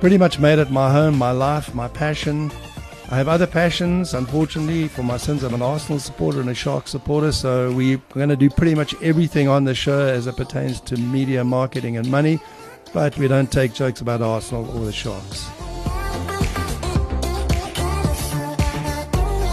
pretty much made it my home, my life, my passion. I have other passions. Unfortunately, for my sins, I'm an Arsenal supporter and a Shark supporter, so we're going to do pretty much everything on the show as it pertains to media, marketing, and money, but we don't take jokes about Arsenal or the Sharks.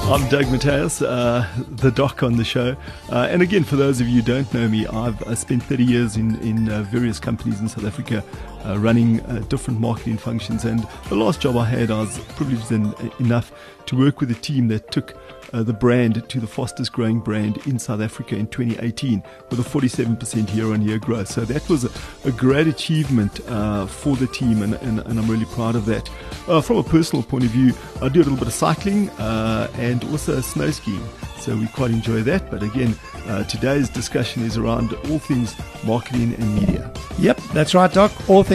I'm Doug Mateus, uh, the doc on the show. Uh, and again, for those of you who don't know me, I've I spent 30 years in, in uh, various companies in South Africa uh, running uh, different marketing functions. And the last job I had, I was privileged en- enough to work with a team that took uh, the brand to the fastest growing brand in South Africa in 2018 with a 47% year on year growth. So that was a, a great achievement uh, for the team, and, and, and, I'm really proud of that. Uh, from a personal point of view, I do a little bit of cycling uh, and also snow skiing. So we quite enjoy that. But again, uh, today's discussion is around all things marketing and media. Yep, that's right, Doc. All things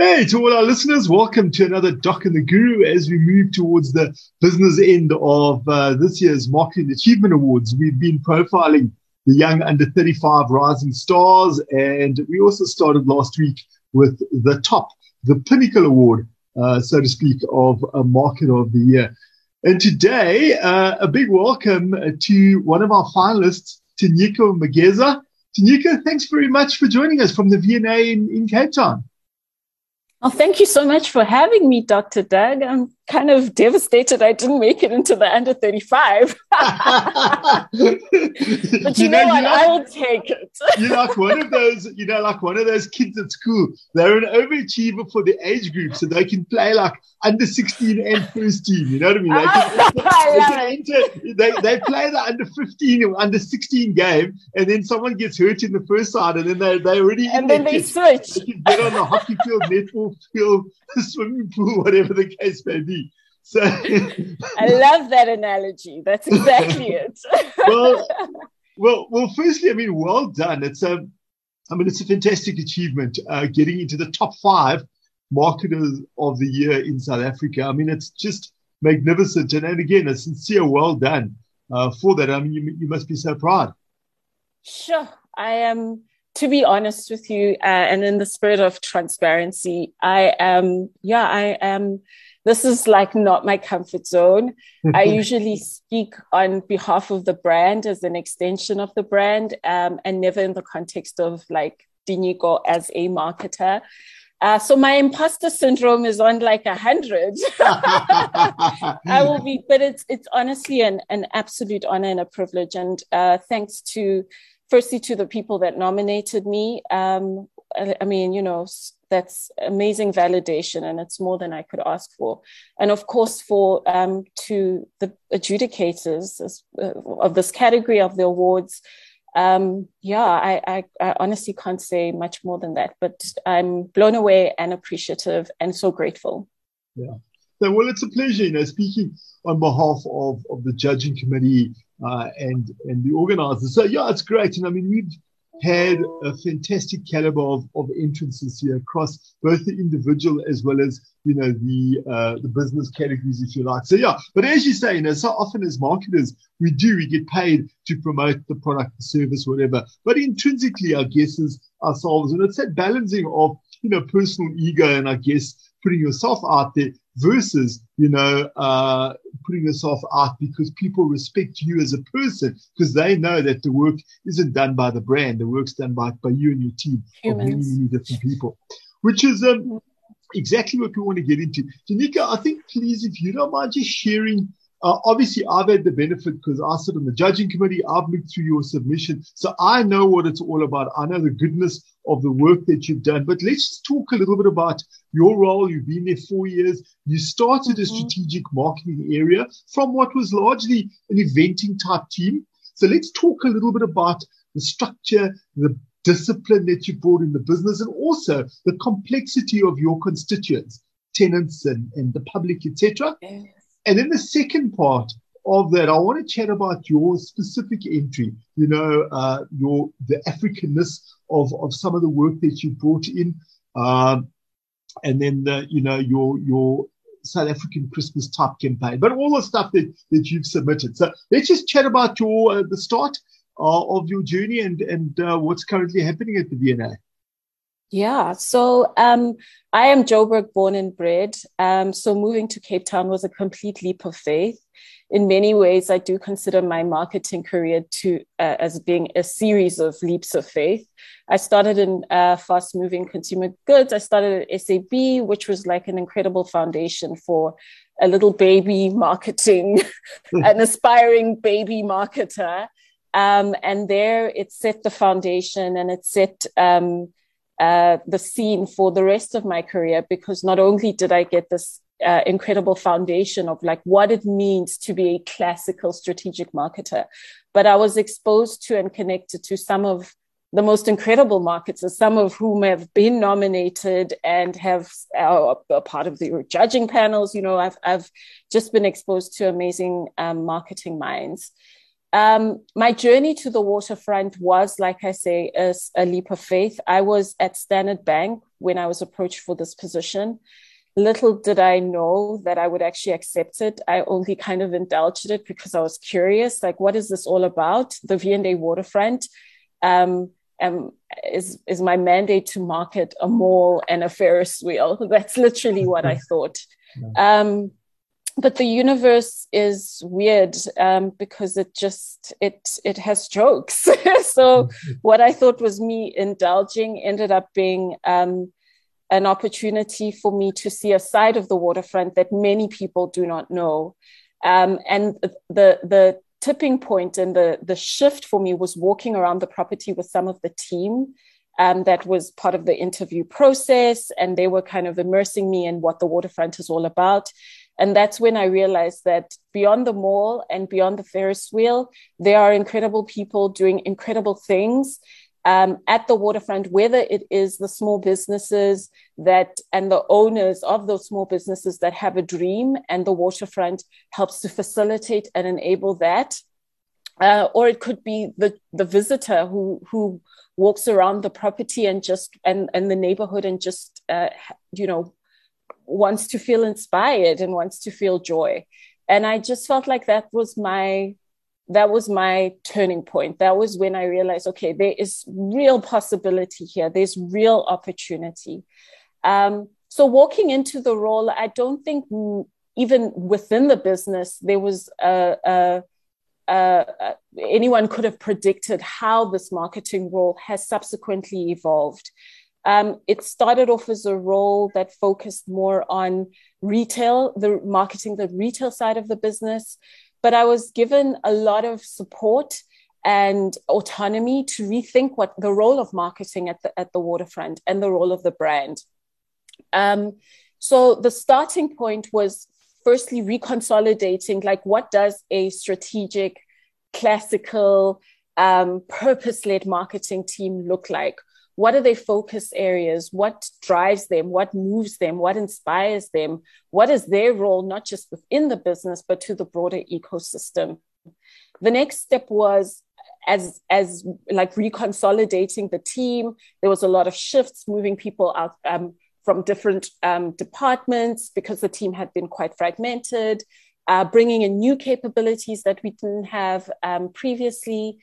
Hey, to all our listeners, welcome to another Doc and the Guru as we move towards the business end of uh, this year's Marketing Achievement Awards. We've been profiling the young under 35 rising stars, and we also started last week with the top, the pinnacle award, uh, so to speak, of a market of the year. And today, uh, a big welcome to one of our finalists, Tinyiko Mageza. Tinyiko, thanks very much for joining us from the V&A in, in Cape Town. Well, thank you so much for having me, Dr. Doug. I'm kind of devastated I didn't make it into the under 35. but you, you know, know what? I will take it. you're like one of those, you know, like one of those kids at school. They're an overachiever for the age group, so they can play like under 16 and first team. You know what I mean? They, can, they, can enter, they, they play the under 15 or under 16 game, and then someone gets hurt in the first side, and then they, they already and then they switch. They get on the hockey field, netball field, swimming pool, whatever the case may be. So I love that analogy. That's exactly it. well, well, well. Firstly, I mean, well done. It's a, I mean, it's a fantastic achievement uh, getting into the top five marketers of the year in South Africa. I mean, it's just magnificent. And, and again, a sincere well done uh, for that. I mean, you, you must be so proud. Sure, I am. To be honest with you, uh, and in the spirit of transparency, I am. Yeah, I am this is like not my comfort zone. I usually speak on behalf of the brand as an extension of the brand um, and never in the context of like Tinyiko as a marketer. Uh, so my imposter syndrome is on like a hundred. I will be, but it's it's honestly an an absolute honor and a privilege, and uh, thanks to firstly to the people that nominated me. Um, I, I mean, you know, that's amazing validation and it's more than i could ask for and of course for um, to the adjudicators uh, of this category of the awards um, yeah I, I, I, honestly can't say much more than that but i'm blown away and appreciative and so grateful yeah so, well it's a pleasure you know speaking on behalf of, of the judging committee uh, and and the organizers so yeah it's great and i mean we've had a fantastic caliber of, of entrances here across both the individual as well as you know the uh, the business categories, if you like. So yeah, but as you say, you know, so often as marketers, we do we get paid to promote the product, the service, whatever. But intrinsically, I guess is ourselves, and it's that balancing of you know personal ego and I guess putting yourself out there versus, you know, uh, putting yourself out because people respect you as a person because they know that the work isn't done by the brand. The work's done by, by you and your team Humans. of many, many different people, which is um, exactly what we want to get into. Janika, I think please, if you don't mind just sharing uh, obviously, I've had the benefit because I sit on the judging committee. I've looked through your submission. So I know what it's all about. I know the goodness of the work that you've done. But let's just talk a little bit about your role. You've been there four years. You started mm-hmm. a strategic marketing area from what was largely an eventing type team. So let's talk a little bit about the structure, the discipline that you brought in the business, and also the complexity of your constituents, tenants and, and the public, etc. Yes. And then the second part of that, I want to chat about your specific entry. You know, uh, your the Africanness of of some of the work that you brought in, um, and then the you know your your South African Christmas type campaign, but all the stuff that that you've submitted. So let's just chat about your uh, the start uh, of your journey and and uh, what's currently happening at the V&A. Yeah, so um, I am Joburg born and bred. Um, so moving to Cape Town was a complete leap of faith. In many ways, I do consider my marketing career to uh, as being a series of leaps of faith. I started in uh, fast moving consumer goods. I started at SAB, which was like an incredible foundation for a little baby marketing, an aspiring baby marketer. Um, and there it set the foundation and it set um, uh, the scene for the rest of my career because not only did I get this uh, incredible foundation of like what it means to be a classical strategic marketer, but I was exposed to and connected to some of the most incredible marketers, some of whom have been nominated and have uh, a part of the judging panels. You know, I've I've just been exposed to amazing um, marketing minds. Um, my journey to the waterfront was, like I say, a, a leap of faith. I was at Standard Bank when I was approached for this position. Little did I know that I would actually accept it. I only kind of indulged it because I was curious, like, what is this all about? The V&A waterfront um, um, is is my mandate to market a mall and a Ferris wheel. That's literally what I thought. Um, but the universe is weird um, because it just it it has jokes. So mm-hmm. what i thought was me indulging ended up being um, an opportunity for me to see a side of the waterfront that many people do not know. Um, and the the tipping point and the the shift for me was walking around the property with some of the team um, that was part of the interview process and they were kind of immersing me in what the waterfront is all about and that's when I realized that beyond the mall and beyond the Ferris wheel, there are incredible people doing incredible things um, at the waterfront, whether it is the small businesses that and the owners of those small businesses that have a dream, and the waterfront helps to facilitate and enable that. Uh, or it could be the, the visitor who who walks around the property and just and, and the neighborhood and just uh, you know wants to feel inspired and wants to feel joy. And i just felt like that was my that was my turning point. That was when i realized okay there is real possibility here. There's real opportunity. Um, so walking into the role i don't think even within the business there was a, a, a, anyone could have predicted how this marketing role has subsequently evolved um, it started off as a role that focused more on retail, the marketing, the retail side of the business. But I was given a lot of support and autonomy to rethink what the role of marketing at the, at the waterfront and the role of the brand. Um, so the starting point was firstly reconsolidating like what does a strategic classical um, purpose-led marketing team look like? What are their focus areas? What drives them? What moves them? What inspires them? What is their role not just within the business but to the broader ecosystem? The next step was as as like reconsolidating the team. There was a lot of shifts moving people out um, from different um, departments because the team had been quite fragmented uh, bringing in new capabilities that we didn't have um, previously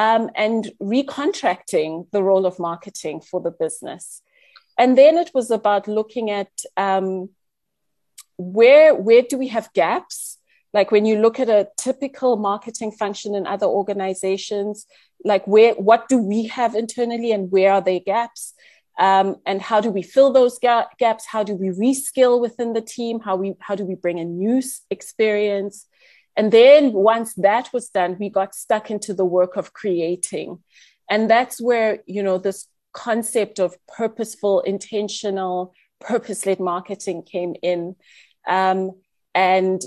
um, and recontracting the role of marketing for the business. And then it was about looking at um, where where do we have gaps? Like when you look at a typical marketing function in other organizations, like where what do we have internally and where are there gaps? Um, and how do we fill those ga- gaps? How do we reskill within the team? How we how do we bring a new experience? And then once that was done, we got stuck into the work of creating. And that's where, you know, this concept of purposeful, intentional, purpose led marketing came in. Um, and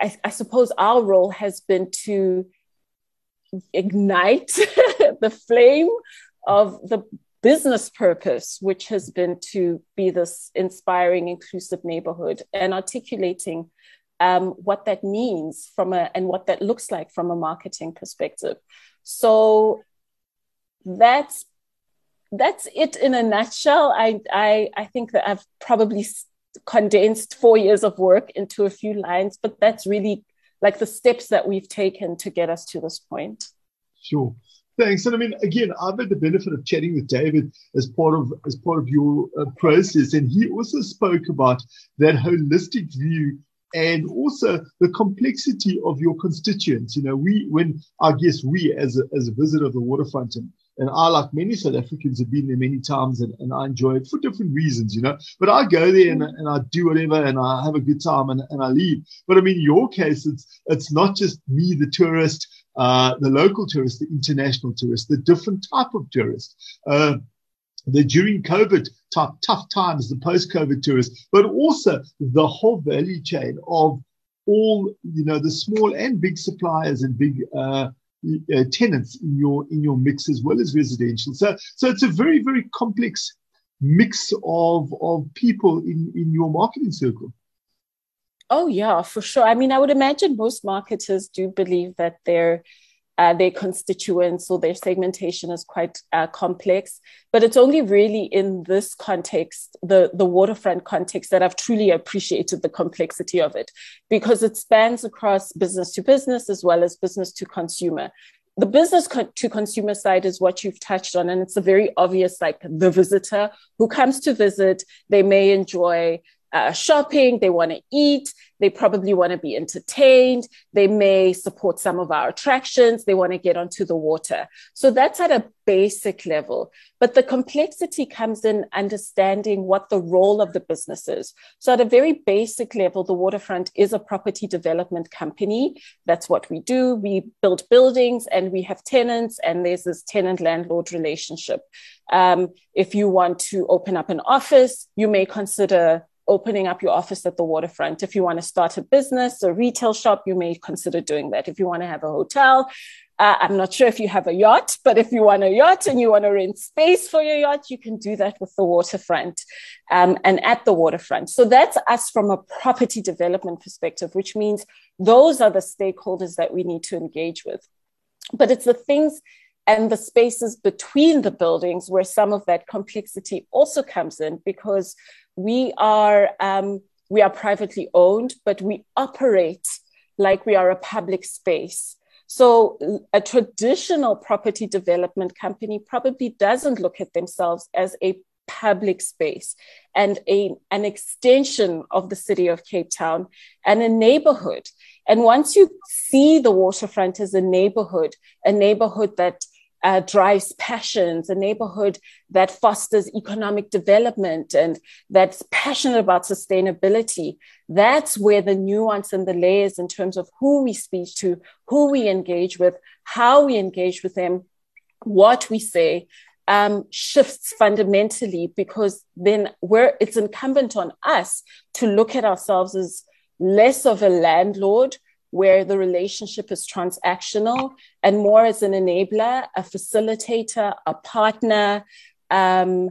I, I suppose our role has been to ignite the flame of the business purpose, which has been to be this inspiring, inclusive neighborhood and articulating um, what that means from a and what that looks like from a marketing perspective. So that's that's it in a nutshell. I I, I think that I've probably condensed four years of work into a few lines, but that's really like the steps that we've taken to get us to this point. Sure. Thanks. And I mean, again, I've had the benefit of chatting with David as part of as part of your uh, process, and he also spoke about that holistic view and also the complexity of your constituents. You know, we when I guess we as a, as a visitor of the waterfront and and I, like many South Africans, have been there many times and, and I enjoy it for different reasons, you know. But I go there and, and I do whatever and I have a good time and, and I leave. But I mean, your case, it's it's not just me, the tourist, uh, the local tourist, the international tourist, the different type of tourist. Uh, the during COVID tough, tough times, the post-COVID tourists, but also the whole value chain of all, you know, the small and big suppliers and big uh, uh, tenants in your in your mix as well as residential. So so it's a very very complex mix of of people in in your marketing circle. Oh yeah, for sure. I mean, I would imagine most marketers do believe that their uh, their constituents or their segmentation is quite uh, complex, but it's only really in this context, the the waterfront context, that I've truly appreciated the complexity of it, because it spans across business to business as well as business to consumer. The business to consumer side is what you've touched on and it's a very obvious like the visitor who comes to visit they may enjoy uh, shopping, they want to eat, they probably want to be entertained, they may support some of our attractions, they want to get onto the water. So that's at a basic level. But the complexity comes in understanding what the role of the business is. So at a very basic level, the waterfront is a property development company. That's what we do. We build buildings and we have tenants, and there's this tenant landlord relationship. Um, if you want to open up an office, you may consider opening up your office at the waterfront. If you want to start a business, a retail shop, you may consider doing that. If you want to have a hotel, uh, I'm not sure if you have a yacht, but if you want a yacht and you want to rent space for your yacht, you can do that with the waterfront um, and at the waterfront. So that's us from a property development perspective, which means those are the stakeholders that we need to engage with. But it's the things and the spaces between the buildings where some of that complexity also comes in because we are um, we are privately owned, but we operate like we are a public space. So a traditional property development company probably doesn't look at themselves as a public space and a, an extension of the city of Cape Town and a neighborhood. And once you see the waterfront as a neighborhood, a neighborhood that uh, drives passions, a neighborhood that fosters economic development and that's passionate about sustainability. That's where the nuance and the layers in terms of who we speak to, who we engage with, how we engage with them, what we say, um, shifts fundamentally because then we're, it's incumbent on us to look at ourselves as less of a landlord where the relationship is transactional and more as an enabler, a facilitator, a partner, um,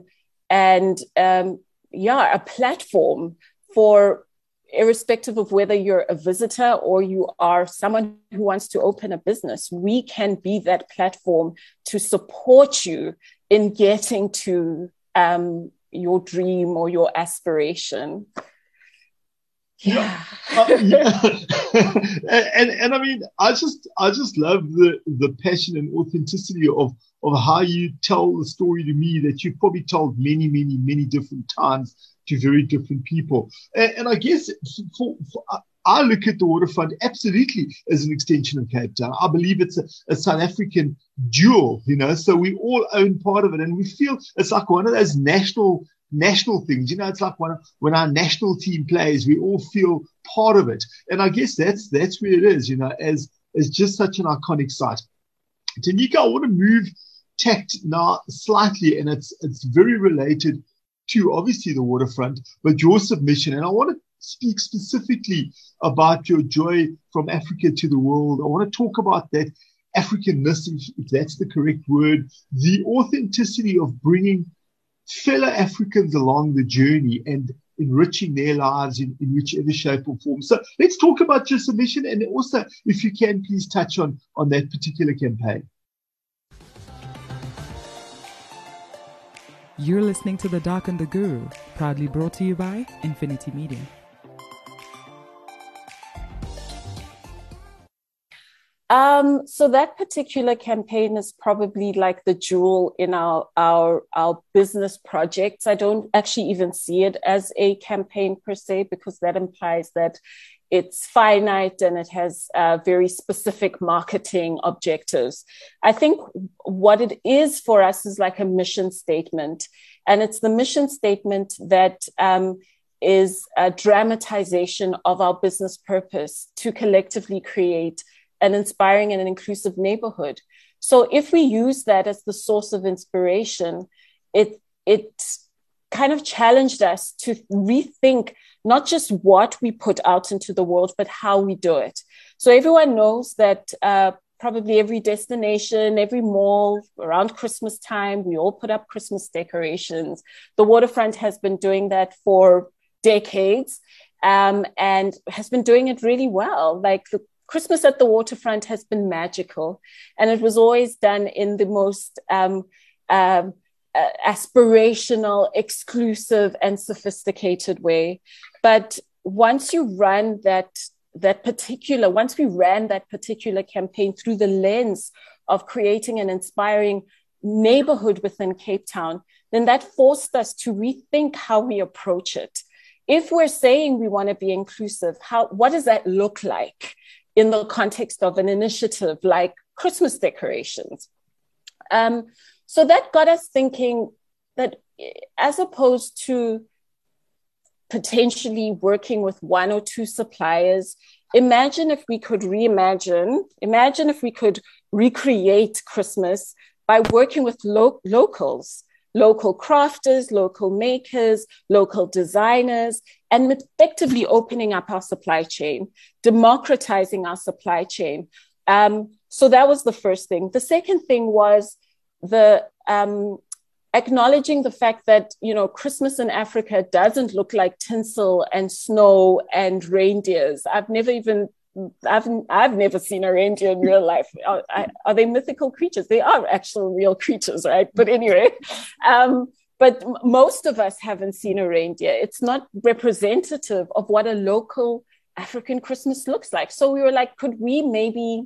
and um, yeah, a platform for irrespective of whether you're a visitor or you are someone who wants to open a business, we can be that platform to support you in getting to um, your dream or your aspiration. Yeah. uh, yeah. and, and, I mean, I just I just love the the passion and authenticity of of how you tell the story to me that you've probably told many, many, many different times to very different people. And, and I guess for, for, I look at the waterfront absolutely as an extension of Cape Town. I believe it's a, a, South African jewel, you know, so we all own part of it and we feel it's like one of those national national things. You know, it's like when, when our national team plays, we all feel part of it. And I guess that's, that's where it is, you know, as, as just such an iconic site. Tanika, I want to move tact now slightly, and it's, it's very related to obviously the waterfront, but your submission. And I want to speak specifically about your joy from Africa to the world. I want to talk about that Africanness, if that's the correct word, the authenticity of bringing fellow Africans along the journey and enriching their lives in, in whichever shape or form. So let's talk about your submission and also, if you can, please touch on, on that particular campaign. You're listening to The Doc and the Guru, proudly brought to you by Infinity Media. Um, so that particular campaign is probably like the jewel in our our our business projects. I don't actually even see it as a campaign per se because that implies that it's finite and it has uh, very specific marketing objectives. I think what it is for us is like a mission statement, and it's the mission statement that. Um, is a dramatization of our business purpose to collectively create an inspiring and an inclusive neighborhood. So if we use that as the source of inspiration, it it kind of challenged us to rethink not just what we put out into the world, but how we do it. So everyone knows that uh, probably every destination, every mall around Christmas time, we all put up Christmas decorations. The waterfront has been doing that for decades um, and has been doing it really well. Like the Christmas at the waterfront has been magical, and it was always done in the most um, um, uh, aspirational, exclusive, and sophisticated way. But once you run that that particular, once we ran that particular campaign through the lens of creating an inspiring neighborhood within Cape Town, then that forced us to rethink how we approach it. If we're saying we want to be inclusive, how what does that look like? In the context of an initiative like Christmas decorations. Um, so that got us thinking that as opposed to potentially working with one or two suppliers, imagine if we could reimagine, imagine if we could recreate Christmas by working with lo- locals local crafters, local makers, local designers, and effectively opening up our supply chain, democratizing our supply chain. Um, so that was the first thing. The second thing was the um, acknowledging the fact that you know Christmas in Africa doesn't look like tinsel and snow and reindeers. I've never even I've I've never seen a reindeer in real life. Are, are, they mythical creatures? They are actual real creatures, right? But anyway, um, but most of us haven't seen a reindeer. It's not representative of what a local African Christmas looks like. So we were like, could we maybe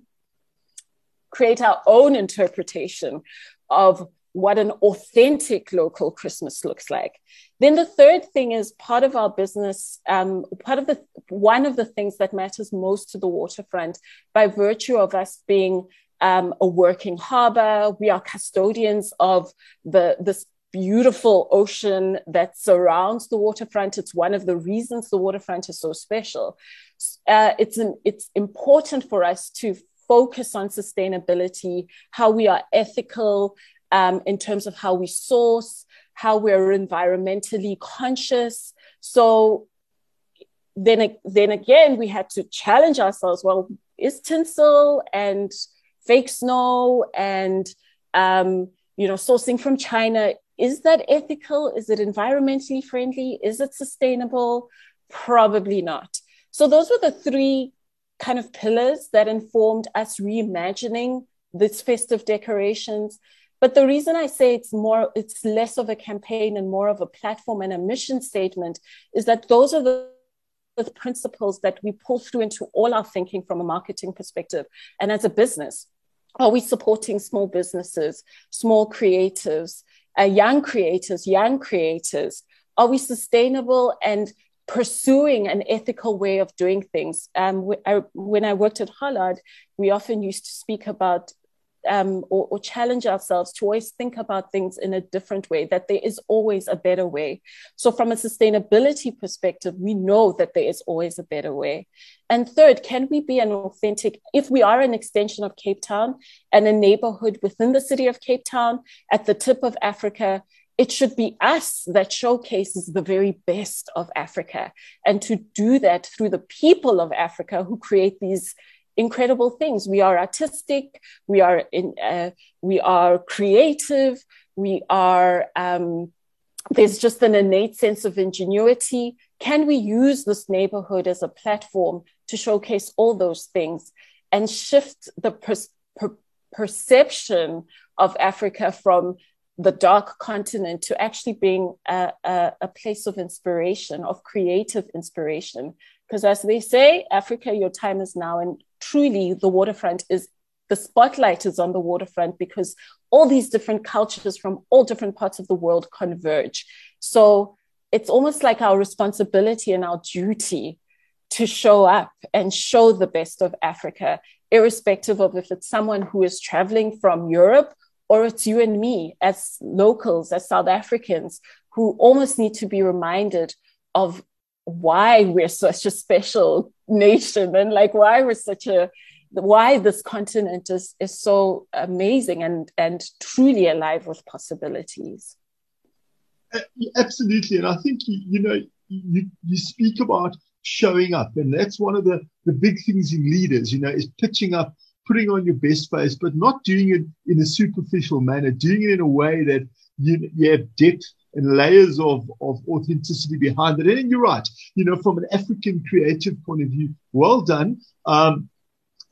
create our own interpretation of what an authentic local Christmas looks like. Then the third thing is part of our business, um, part of the one of the things that matters most to the waterfront by virtue of us being um, a working harbor, we are custodians of the this beautiful ocean that surrounds the waterfront. It's one of the reasons the waterfront is so special. Uh, it's an, it's important for us to focus on sustainability, how we are ethical, um, in terms of how we source, how we're environmentally conscious. So then, then again, we had to challenge ourselves. Well, is tinsel and fake snow and um, you know sourcing from China is that ethical? Is it environmentally friendly? Is it sustainable? Probably not. So those were the three kind of pillars that informed us reimagining these festive decorations but the reason I say it's more, it's less of a campaign and more of a platform and a mission statement is that those are the the principles that we pull through into all our thinking from a marketing perspective. And as a business are we supporting small businesses small creatives uh, young creators young creators? Are we sustainable and pursuing an ethical way of doing things? Um, I, when i worked at hollard we often used to speak about um, or, or, challenge ourselves to always think about things in a different way, that there is always a better way. So, from a sustainability perspective, we know that there is always a better way. And third, can we be an authentic, if we are an extension of Cape Town and a neighborhood within the city of Cape Town at the tip of Africa? It should be us that showcases the very best of Africa. And to do that through the people of Africa who create these incredible things. We are artistic, we are in, uh, we are creative, we are. Um, there's just an innate sense of ingenuity. Can we use this neighborhood as a platform to showcase all those things and shift the per- per- perception of Africa from the dark continent to actually being a, a, a place of inspiration, of creative inspiration? Because as they say, Africa, your time is now. And truly the waterfront is the spotlight is on the waterfront because all these different cultures from all different parts of the world converge. So it's almost like our responsibility and our duty to show up and show the best of Africa, irrespective of if it's someone who is traveling from Europe or it's you and me as locals, as South Africans, who almost need to be reminded of why we're such a special nation and like why we're such a why this continent is is so amazing and and truly alive with possibilities. Absolutely. And i think you know you you speak about showing up and that's one of the the big things in leaders you know is pitching up putting on your best face but not doing it in a superficial manner doing it in a way that you, you have depth and layers of, of authenticity behind it. And you're right, you know, from an African creative point of view, well done. Um,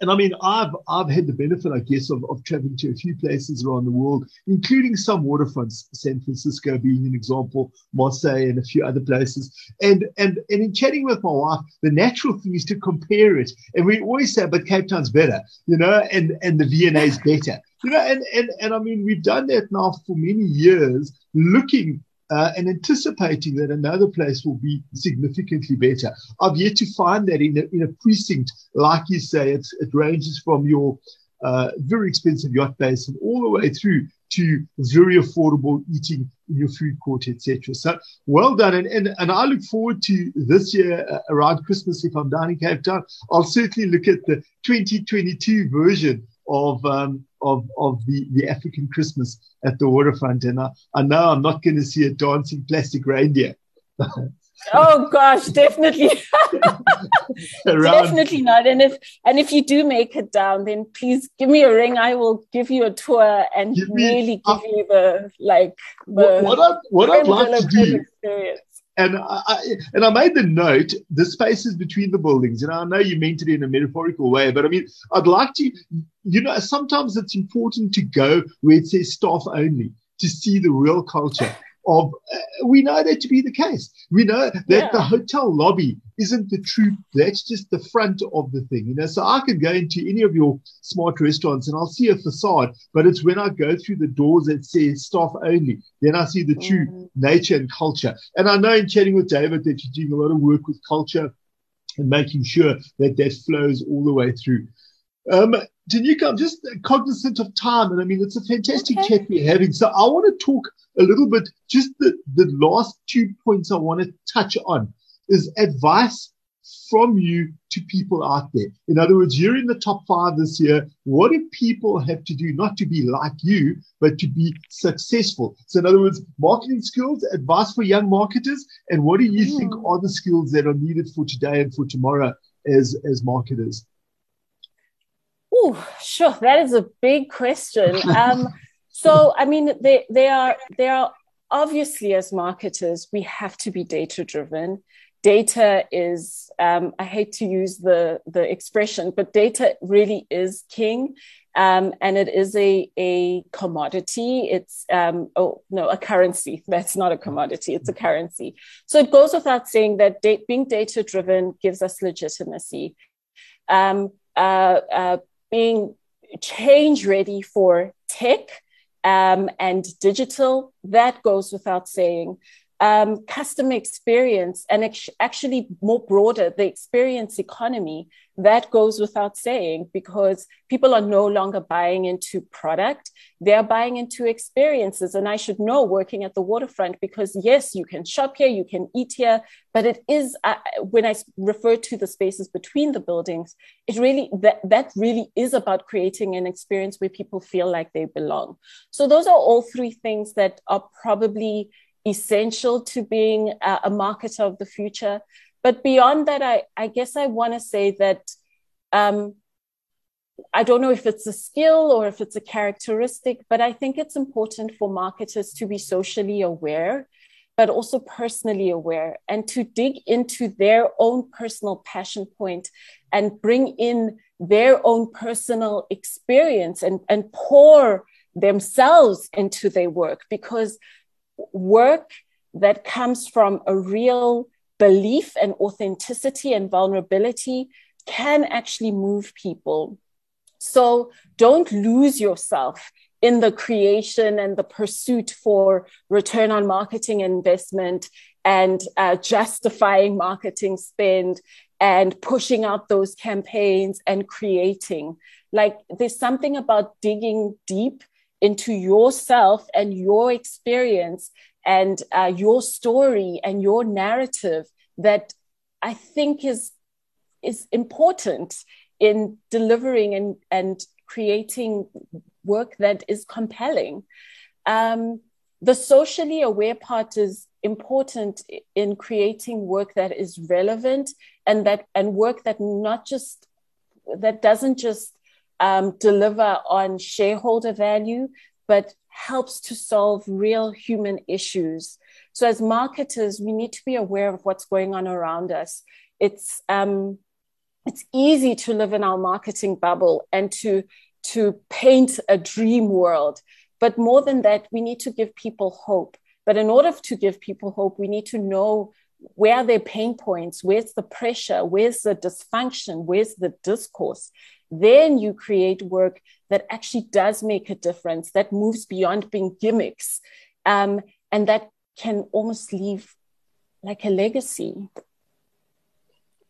and I mean, I've I've had the benefit, I guess, of, of traveling to a few places around the world, including some waterfronts, San Francisco being an example, Marseille, and a few other places. And and and in chatting with my wife, the natural thing is to compare it. And we always say, but Cape Town's better, you know, and and the V&A is better, you know. And and and I mean, we've done that now for many years, looking uh, and anticipating that another place will be significantly better. I've yet to find that in a, in a precinct, like you say, it ranges from your uh, very expensive yacht basin all the way through to very affordable eating in your food court, etc. So well done, and, and and I look forward to this year uh, around Christmas. If I'm down in Cape Town, I'll certainly look at the 2022 version of um, of of the the African Christmas at the waterfront, and I, I know I'm not going to see a dancing plastic reindeer. oh gosh, definitely, definitely not. And if and if you do make it down, then please give me a ring. I will give you a tour and give really give uh, you the like the what, what, I, what I'd like to do. Experience and I, and I made the note the spaces between the buildings. And I know you meant it in a metaphorical way, but I mean, I'd like to, you know, sometimes it's important to go where it says staff only to see the real culture of uh, we know that to be the case. We know that yeah. the hotel lobby isn't the truth. That's just the front of the thing, you know. So I can go into any of your smart restaurants and I'll see a facade, but it's when I go through the doors that says staff only, then I see the true mm. nature and culture. And I know in chatting with David that you're doing a lot of work with culture and making sure that that flows all the way through. Um, Danuka, I'm just cognizant of time, and I mean it's a fantastic okay. chat we're having. So I want to talk a little bit. Just the the last two points I want to touch on is advice from you to people out there. In other words, you're in the top five this year. What do people have to do not to be like you, but to be successful? So, in other words, marketing skills, advice for young marketers, and what do you mm. think are the skills that are needed for today and for tomorrow as as marketers? Oh, sure. That is a big question. Um, so, I mean, they, they are they are obviously as marketers we have to be data driven. Data is um, I hate to use the the expression, but data really is king. Um, and it is a, a commodity. It's um, oh no, a currency. That's not a commodity. It's a currency. So it goes without saying that da- being data driven gives us legitimacy. Um, uh, uh, being change ready for tech um, and digital, that goes without saying. Um, customer experience and actually more broader, the experience economy, that goes without saying because people are no longer buying into product, they're buying into experiences. And I should know working at the waterfront because, yes, you can shop here, you can eat here, but it is, uh, when I refer to the spaces between the buildings, it really, that, that really is about creating an experience where people feel like they belong. So those are all three things that are probably essential to being a, a marketer of the future. But beyond that, I, I guess I want to say that um, I don't know if it's a skill or if it's a characteristic, but I think it's important for marketers to be socially aware, but also personally aware and to dig into their own personal passion point and bring in their own personal experience and, and pour themselves into their work because work that comes from a real belief and authenticity and vulnerability can actually move people. So don't lose yourself in the creation and the pursuit for return on marketing investment and uh, justifying marketing spend and pushing out those campaigns and creating. Like there's something about digging deep into yourself and your experience and uh, your story and your narrative that I think is is important in delivering and and creating work that is compelling. Um, the socially aware part is important in creating work that is relevant and that and work that not just that doesn't just um, deliver on shareholder value, but helps to solve real human issues. So, as marketers, we need to be aware of what's going on around us. It's um, it's easy to live in our marketing bubble and to to paint a dream world, but more than that, we need to give people hope. But in order to give people hope, we need to know where are their pain points, where's the pressure, where's the dysfunction, where's the discourse, then you create work that actually does make a difference, that moves beyond being gimmicks, um, and that can almost leave like a legacy.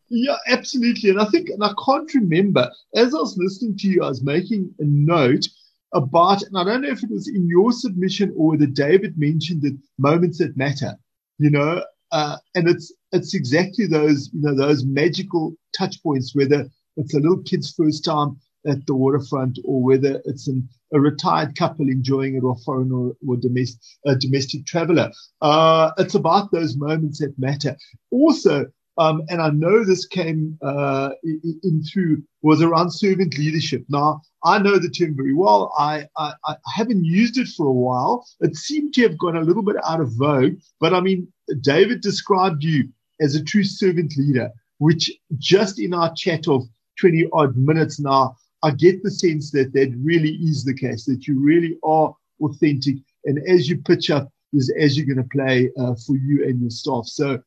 Yeah, absolutely. And I think, and I can't remember, as I was listening to you, I was making a note about, and I don't know if it was in your submission or whether David mentioned it, moments that matter, you know, uh, and it's, it's exactly those, you know, those magical touch points, whether it's a little kid's first time at the waterfront or whether it's an, a retired couple enjoying it or foreign or, or domestic, a domestic traveler. Uh, it's about those moments that matter. Also, um, and I know this came uh, in, in, through was around servant leadership. Now I know the term very well. I, I, I haven't used it for a while. It seemed to have gone a little bit out of vogue. But I mean, David described you as a true servant leader, which just in our chat of 20 odd minutes now, I get the sense that that really is the case, that you really are authentic. And as you pitch up, is as you're going to play uh, for you and your staff. So,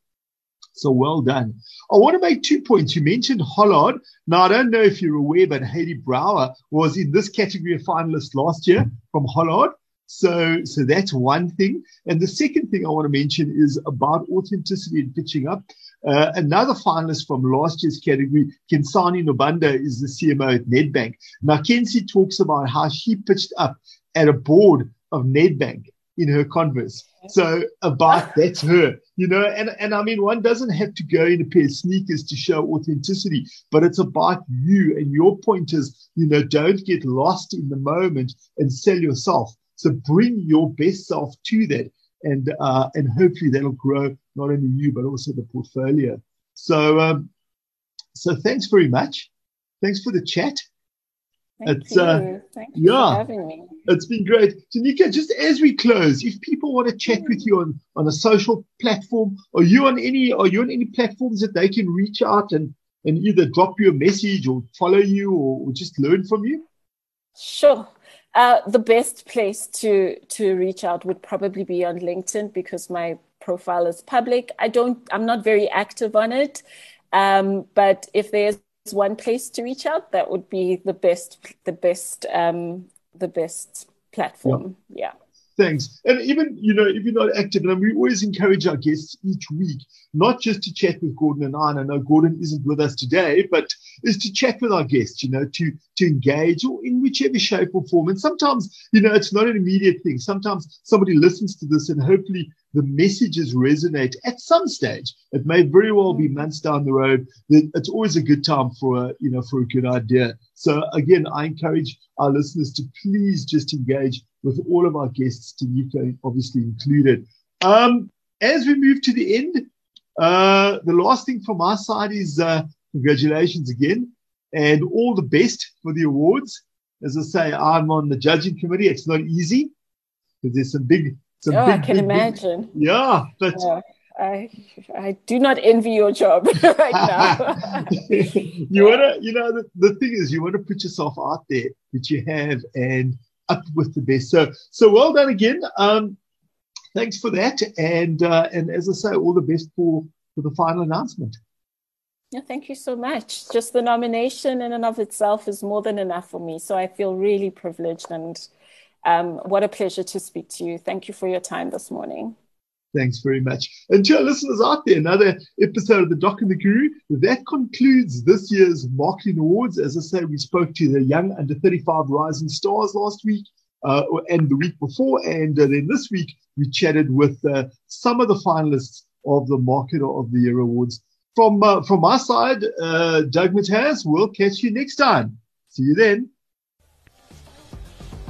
so well done. I want to make two points. You mentioned Hollard. Now, I don't know if you're aware, but Hayley Brower was in this category of finalist last year from Hollard. So, so that's one thing. And the second thing I want to mention is about authenticity and pitching up. Uh, another finalist from last year's category, Khensani Nobanda, is the CMO at Nedbank. Now, Kensi talks about how she pitched up at a board of Nedbank in her Converse. So about that's her, you know, and, and I mean, one doesn't have to go in a pair of sneakers to show authenticity, but it's about you. And your point is, you know, don't get lost in the moment and sell yourself. So bring your best self to that and uh, and hopefully that'll grow not only you but also the portfolio. So um, so thanks very much. Thanks for the chat. Thank it's, you. Uh, Thank you yeah, for having me. It's been great. Tanika, just as we close, if people want to chat with you on, on a social platform, are you on any are you on any platforms that they can reach out and, and either drop you a message or follow you or, or just learn from you? Sure. Uh, the best place to to reach out would probably be on LinkedIn because my profile is public. I don't. I'm not very active on it, um, but if there's one place to reach out, that would be the best. The best. Um, the best platform. Yeah. yeah. Thanks. And even, you know, if you're not active, and we always encourage our guests each week, not just to chat with Gordon and I, and I know Gordon isn't with us today, but is to chat with our guests, you know, to, to engage or in whichever shape or form. And sometimes, you know, it's not an immediate thing. Sometimes somebody listens to this and hopefully the messages resonate at some stage. It may very well be mm. months down the road. That it's always a good time for a, you know, for a good idea. So again, I encourage our listeners to please just engage with all of our guests, Tanika obviously included. Um, as we move to the end, uh, the last thing from my side is uh, congratulations again and all the best for the awards. As I say, I'm on the judging committee. It's not easy because there's some big, some oh, big, I can big, imagine. Big, yeah, but yeah. I I do not envy your job right now. you wanna, you know, the, the thing is, you want to put yourself out there that you have and up with the best. So, so well done again. Um, thanks for that, and uh, and as I say, all the best for for the final announcement. Yeah, thank you so much. Just the nomination in and of itself is more than enough for me. So I feel really privileged and um, what a pleasure to speak to you. Thank you for your time this morning. Thanks very much. And to our listeners out there, another episode of The Doc and the Guru. That concludes this year's Marketing Awards. As I say, we spoke to the young under 35 rising stars last week uh, and the week before. And uh, then this week, we chatted with uh, some of the finalists of the Marketer of the Year Awards. From, uh, from my side, uh, Doug Mataz, we'll catch you next time. See you then.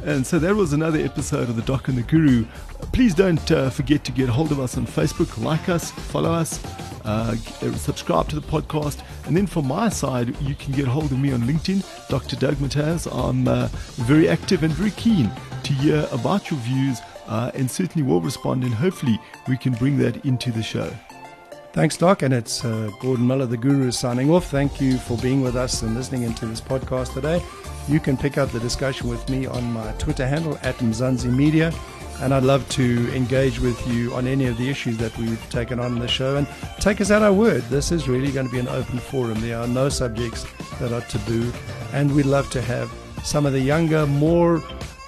And so that was another episode of The Doc and the Guru. Please don't uh, forget to get hold of us on Facebook, like us, follow us, uh, subscribe to the podcast. And then from my side, you can get hold of me on LinkedIn, Dr. Doug Mataz. I'm uh, very active and very keen to hear about your views uh, and certainly will respond. And hopefully, we can bring that into the show. Thanks, Doc. And it's uh, Gordon Miller, the Guru, signing off. Thank you for being with us and listening into this podcast today. You can pick up the discussion with me on my Twitter handle at Mzansi Media. And I'd love to engage with you on any of the issues that we've taken on in the show. And take us at our word. This is really going to be an open forum. There are no subjects that are taboo. And we'd love to have some of the younger, more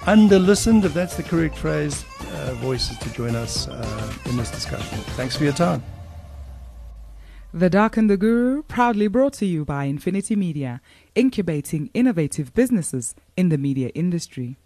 under listened, if that's the correct phrase, uh, voices to join us uh, in this discussion. Thanks for your time. The Doc and the Guru, proudly brought to you by Infinity Media, incubating innovative businesses in the media industry.